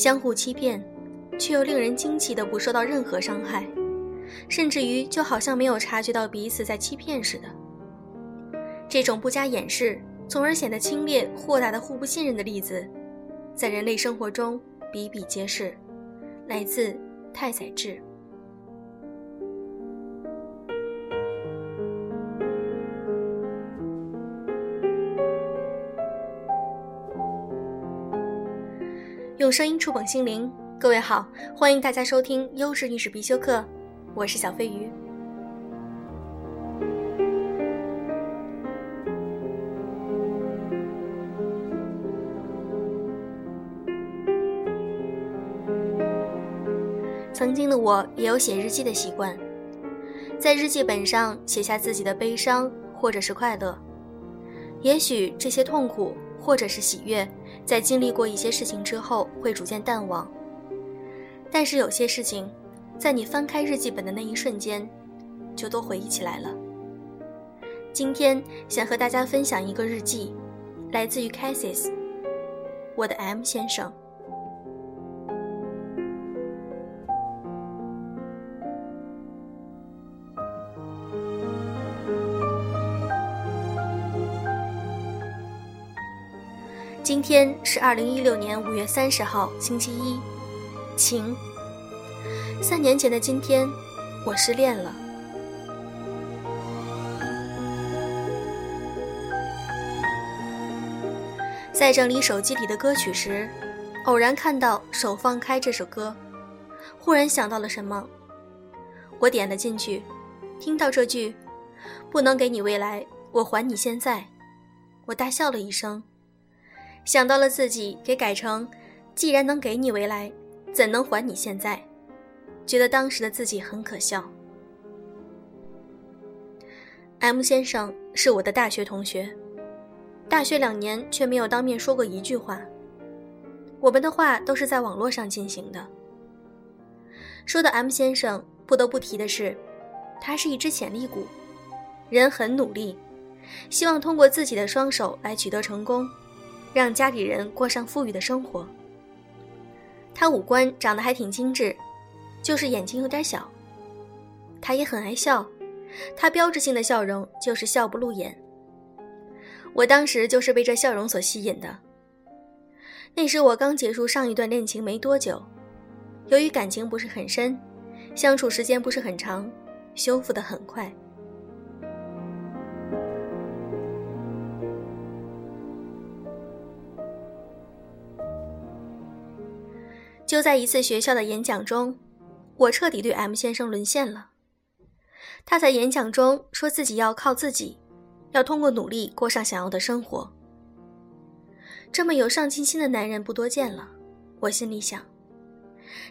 相互欺骗，却又令人惊奇的不受到任何伤害，甚至于就好像没有察觉到彼此在欺骗似的。这种不加掩饰，从而显得轻蔑豁达的互不信任的例子，在人类生活中比比皆是。来自太宰治。用声音触碰心灵，各位好，欢迎大家收听优质女史必修课，我是小飞鱼。曾经的我也有写日记的习惯，在日记本上写下自己的悲伤或者是快乐，也许这些痛苦或者是喜悦。在经历过一些事情之后，会逐渐淡忘。但是有些事情，在你翻开日记本的那一瞬间，就都回忆起来了。今天想和大家分享一个日记，来自于 Cassis，我的 M 先生。今天是二零一六年五月三十号，星期一，晴。三年前的今天，我失恋了。在整理手机里的歌曲时，偶然看到《手放开》这首歌，忽然想到了什么，我点了进去，听到这句“不能给你未来，我还你现在”，我大笑了一声。想到了自己，给改成“既然能给你未来，怎能还你现在”，觉得当时的自己很可笑。M 先生是我的大学同学，大学两年却没有当面说过一句话，我们的话都是在网络上进行的。说到 M 先生，不得不提的是，他是一只潜力股，人很努力，希望通过自己的双手来取得成功。让家里人过上富裕的生活。他五官长得还挺精致，就是眼睛有点小。他也很爱笑，他标志性的笑容就是笑不露眼。我当时就是被这笑容所吸引的。那时我刚结束上一段恋情没多久，由于感情不是很深，相处时间不是很长，修复的很快。就在一次学校的演讲中，我彻底对 M 先生沦陷了。他在演讲中说自己要靠自己，要通过努力过上想要的生活。这么有上进心的男人不多见了，我心里想。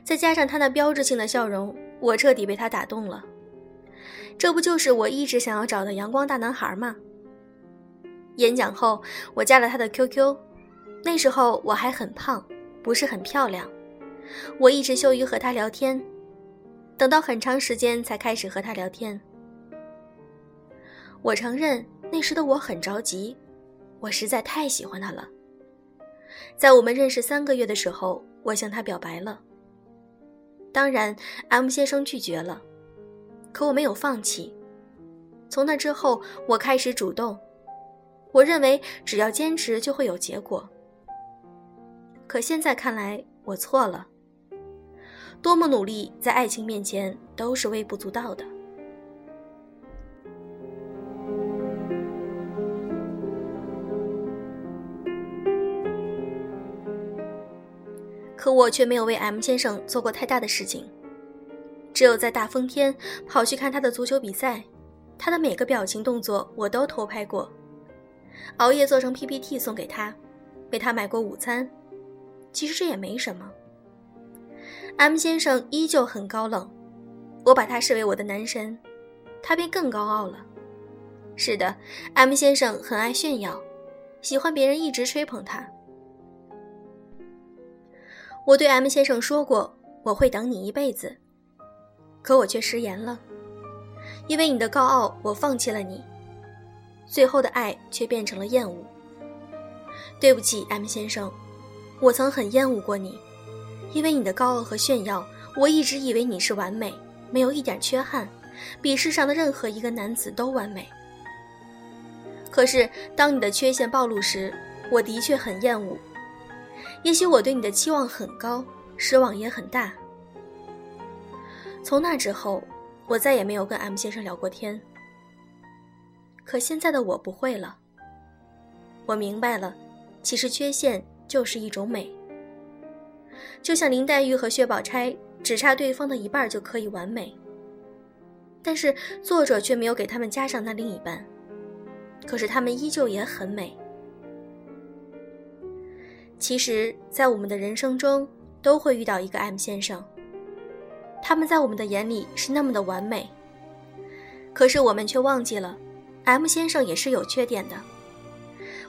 再加上他那标志性的笑容，我彻底被他打动了。这不就是我一直想要找的阳光大男孩吗？演讲后，我加了他的 QQ，那时候我还很胖，不是很漂亮。我一直羞于和他聊天，等到很长时间才开始和他聊天。我承认那时的我很着急，我实在太喜欢他了。在我们认识三个月的时候，我向他表白了。当然，M 先生拒绝了，可我没有放弃。从那之后，我开始主动。我认为只要坚持就会有结果。可现在看来，我错了。多么努力，在爱情面前都是微不足道的。可我却没有为 M 先生做过太大的事情，只有在大风天跑去看他的足球比赛，他的每个表情动作我都偷拍过，熬夜做成 PPT 送给他，为他买过午餐。其实这也没什么。M 先生依旧很高冷，我把他视为我的男神，他便更高傲了。是的，M 先生很爱炫耀，喜欢别人一直吹捧他。我对 M 先生说过我会等你一辈子，可我却食言了，因为你的高傲，我放弃了你，最后的爱却变成了厌恶。对不起，M 先生，我曾很厌恶过你。因为你的高傲和炫耀，我一直以为你是完美，没有一点缺憾，比世上的任何一个男子都完美。可是，当你的缺陷暴露时，我的确很厌恶。也许我对你的期望很高，失望也很大。从那之后，我再也没有跟 M 先生聊过天。可现在的我不会了。我明白了，其实缺陷就是一种美。就像林黛玉和薛宝钗，只差对方的一半就可以完美。但是作者却没有给他们加上那另一半。可是他们依旧也很美。其实，在我们的人生中，都会遇到一个 M 先生。他们在我们的眼里是那么的完美，可是我们却忘记了，M 先生也是有缺点的。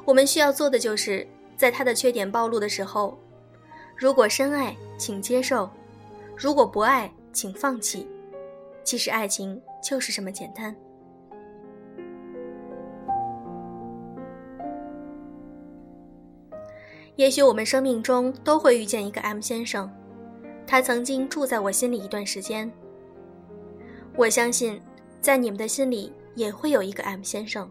我们需要做的就是，在他的缺点暴露的时候，如果深爱，请接受；如果不爱，请放弃。其实爱情就是这么简单。也许我们生命中都会遇见一个 M 先生，他曾经住在我心里一段时间。我相信，在你们的心里也会有一个 M 先生。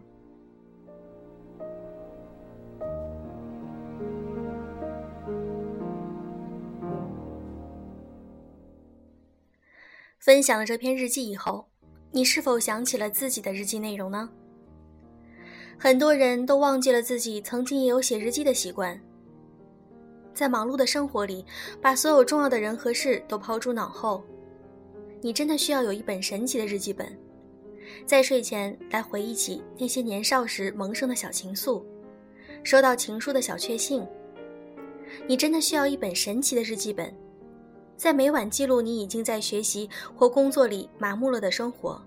分享了这篇日记以后，你是否想起了自己的日记内容呢？很多人都忘记了自己曾经也有写日记的习惯。在忙碌的生活里，把所有重要的人和事都抛诸脑后，你真的需要有一本神奇的日记本，在睡前来回忆起那些年少时萌生的小情愫，收到情书的小确幸。你真的需要一本神奇的日记本，在每晚记录你已经在学习或工作里麻木了的生活，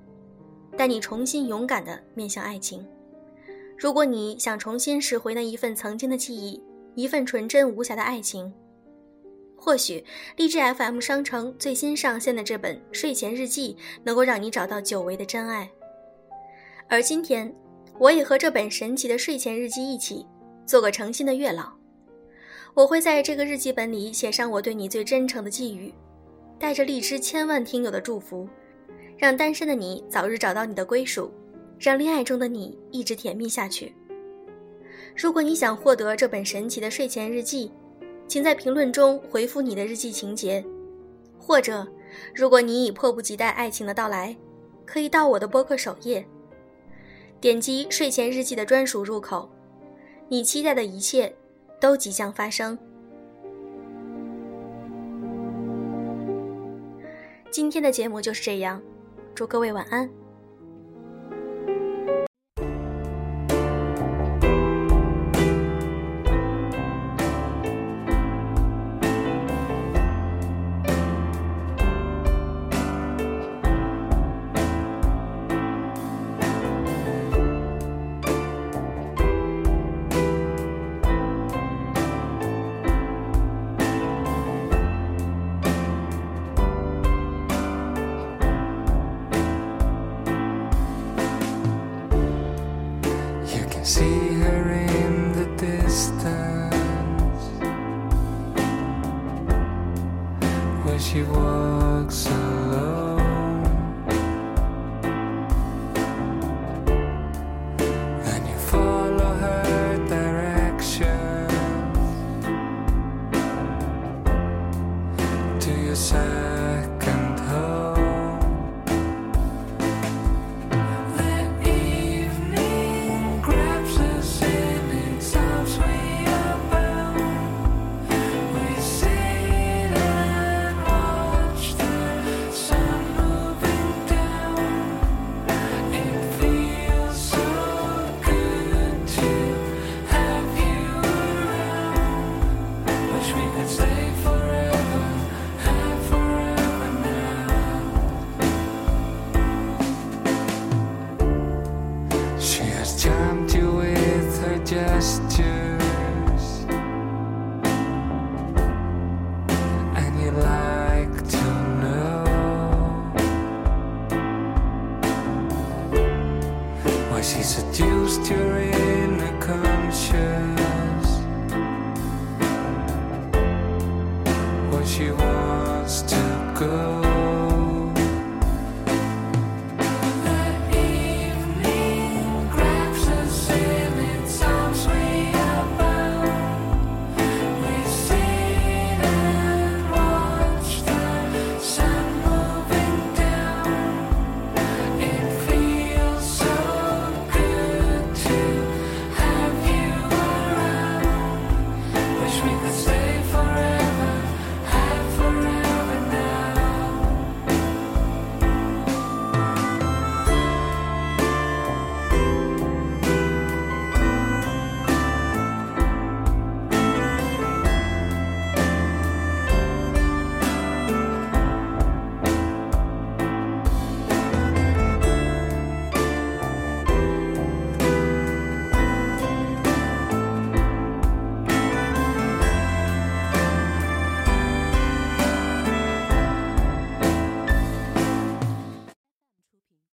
带你重新勇敢地面向爱情。如果你想重新拾回那一份曾经的记忆。一份纯真无瑕的爱情。或许荔枝 FM 商城最新上线的这本睡前日记能够让你找到久违的真爱。而今天，我也和这本神奇的睡前日记一起，做个诚心的月老。我会在这个日记本里写上我对你最真诚的寄语，带着荔枝千万听友的祝福，让单身的你早日找到你的归属，让恋爱中的你一直甜蜜下去。如果你想获得这本神奇的睡前日记，请在评论中回复你的日记情节，或者，如果你已迫不及待爱情的到来，可以到我的播客首页，点击睡前日记的专属入口，你期待的一切都即将发生。今天的节目就是这样，祝各位晚安。see her in the distance where she walks alone. gestures and you like to know why she seduced your inner conscious what she wants to go